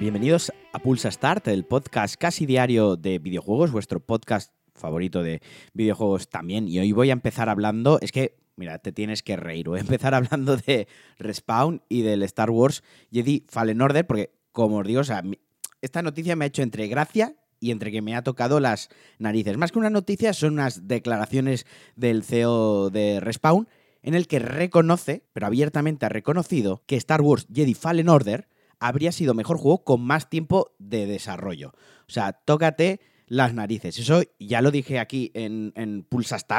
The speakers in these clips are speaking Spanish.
Bienvenidos a Pulsa Start, el podcast casi diario de videojuegos, vuestro podcast favorito de videojuegos también. Y hoy voy a empezar hablando, es que, mira, te tienes que reír, voy a empezar hablando de Respawn y del Star Wars Jedi Fallen Order, porque, como os digo, esta noticia me ha hecho entre gracia y entre que me ha tocado las narices. Más que una noticia, son unas declaraciones del CEO de Respawn en el que reconoce, pero abiertamente ha reconocido, que Star Wars Jedi Fallen Order habría sido mejor juego con más tiempo de desarrollo. O sea, tócate las narices. Eso ya lo dije aquí en, en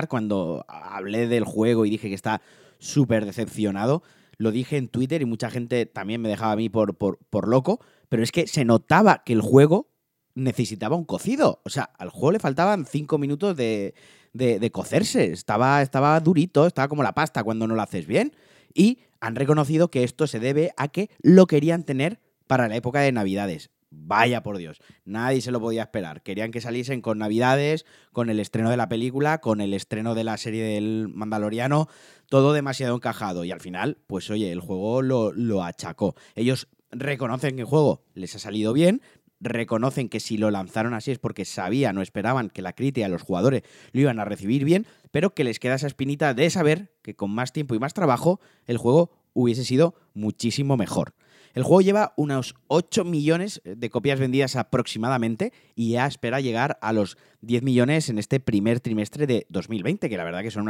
cuando hablé del juego y dije que está súper decepcionado. Lo dije en Twitter y mucha gente también me dejaba a mí por, por, por loco, pero es que se notaba que el juego necesitaba un cocido. O sea, al juego le faltaban cinco minutos de, de, cocerse. Estaba, estaba durito, estaba como la pasta cuando no lo haces bien. Y han reconocido que esto se debe a que lo querían tener para la época de Navidades. Vaya por Dios, nadie se lo podía esperar. Querían que saliesen con Navidades, con el estreno de la película, con el estreno de la serie del Mandaloriano, todo demasiado encajado. Y al final, pues oye, el juego lo, lo achacó. Ellos reconocen que el juego les ha salido bien, reconocen que si lo lanzaron así es porque sabían o esperaban que la crítica y los jugadores lo iban a recibir bien, pero que les queda esa espinita de saber que con más tiempo y más trabajo el juego hubiese sido muchísimo mejor. El juego lleva unos 8 millones de copias vendidas aproximadamente y ya espera llegar a los 10 millones en este primer trimestre de 2020, que la verdad que son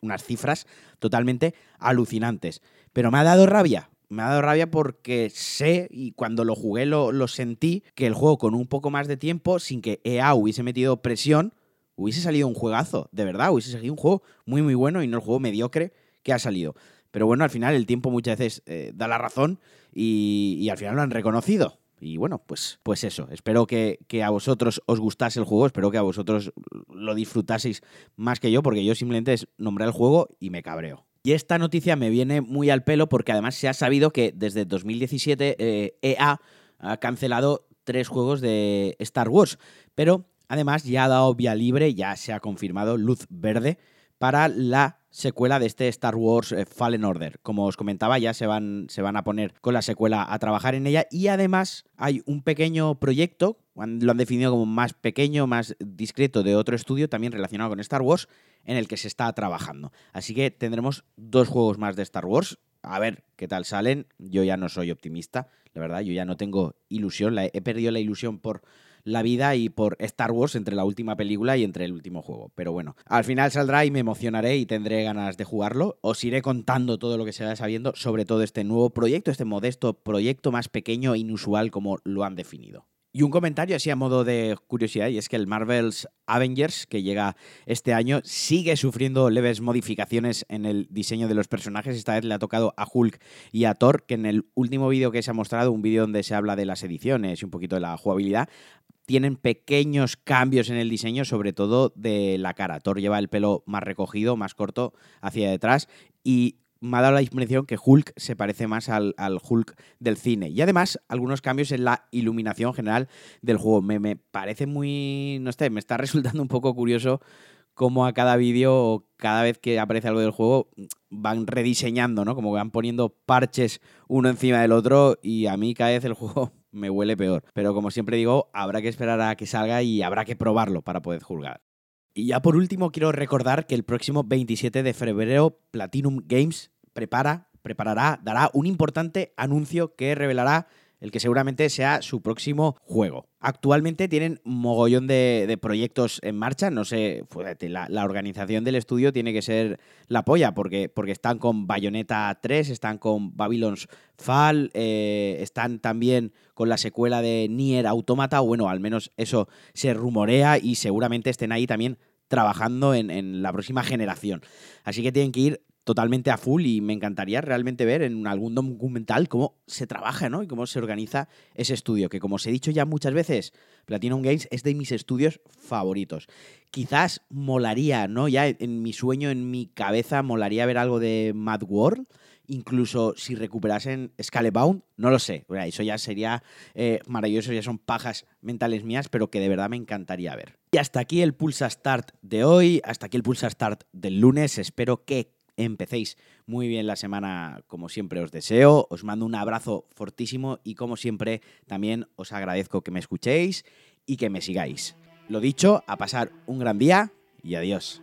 unas, cifras totalmente alucinantes. Pero me ha dado rabia, me ha dado rabia porque sé, y cuando lo jugué lo, sentí, que el juego con un poco más de tiempo, sin que EA hubiese metido presión, hubiese salido un juegazo, de verdad, hubiese salido un juego muy muy bueno y no el juego mediocre que ha salido. Pero bueno, al final el tiempo muchas veces eh, da la razón y, al final lo han reconocido. Y bueno, pues, pues eso. Espero que, a vosotros os gustase el juego. Espero que a vosotros lo disfrutaseis más que yo, porque yo simplemente nombré el juego y me cabreo. Y esta noticia me viene muy al pelo porque además se ha sabido que desde 2017 EA eh, e ha cancelado tres juegos de Star Wars, pero además ya ha dado vía libre, ya se ha confirmado luz verde para la secuela de este Star Wars eh, Fallen Order. Como os comentaba, ya se van, se van a poner con la secuela a trabajar en ella y además hay un pequeño proyecto, lo han definido como más pequeño, más discreto de otro estudio también relacionado con Star Wars, en el que se está trabajando. Así que tendremos dos juegos más de Star Wars. A ver qué tal salen. Yo ya no soy optimista, la verdad, yo ya no tengo ilusión, he perdido la ilusión por la vida y por Star Wars entre la última película y entre el último juego. Pero bueno, al final saldrá y me emocionaré y tendré ganas de jugarlo. Os iré contando todo lo que se vaya sabiendo sobre todo este nuevo proyecto, este modesto proyecto más pequeño e inusual como lo han definido. Y un comentario así a modo de curiosidad, y es que el Marvel's Avengers, que llega este año, sigue sufriendo leves modificaciones en el diseño de los personajes. Esta vez le ha tocado a Hulk y a Thor, que en el último vídeo que se ha mostrado, un vídeo donde se habla de las ediciones y un poquito de la jugabilidad, tienen pequeños cambios en el diseño, sobre todo de la cara. Thor lleva el pelo más recogido, más corto hacia detrás y me ha dado la impresión que Hulk se parece más al, Hulk del cine. Y además, algunos cambios en la iluminación general del juego. Me, me, parece muy. No sé, me está resultando un poco curioso cómo a cada vídeo, cada vez que aparece algo del juego, van rediseñando, ¿no? Como que van poniendo parches uno encima del otro y a mí cada vez el juego me huele peor. Pero como siempre digo, habrá que esperar a que salga y habrá que probarlo para poder juzgar. Y ya por último quiero recordar que el próximo 27 de febrero Platinum Games prepara, preparará, dará un importante anuncio que revelará el que seguramente sea su próximo juego. Actualmente tienen mogollón de, proyectos en marcha, no sé, la, organización del estudio tiene que ser la polla, porque, porque están con Bayonetta 3, están con Babylon's Fall, eh, están también con la secuela de Nier Automata, bueno, al menos eso se rumorea y seguramente estén ahí también trabajando en la próxima generación. Así que tienen que ir totalmente a full y me encantaría realmente ver en algún documental cómo se trabaja, ¿no? Y cómo se organiza ese estudio, que como os he dicho ya muchas veces, Platinum Games es de mis estudios favoritos. Quizás molaría, ¿no? Ya en mi sueño, en mi cabeza, molaría ver algo de Mad World, incluso si recuperasen Scalebound, no lo sé, eso ya sería eh, maravilloso, ya son pajas mentales mías, pero que de verdad me encantaría ver. Y hasta aquí el Pulsa Start de hoy, hasta aquí el Pulsa Start del lunes, espero que empecéis muy bien la semana como siempre os deseo. Os mando un abrazo fortísimo y como siempre también os agradezco que me escuchéis y que me sigáis. Lo dicho, a pasar un gran día y adiós.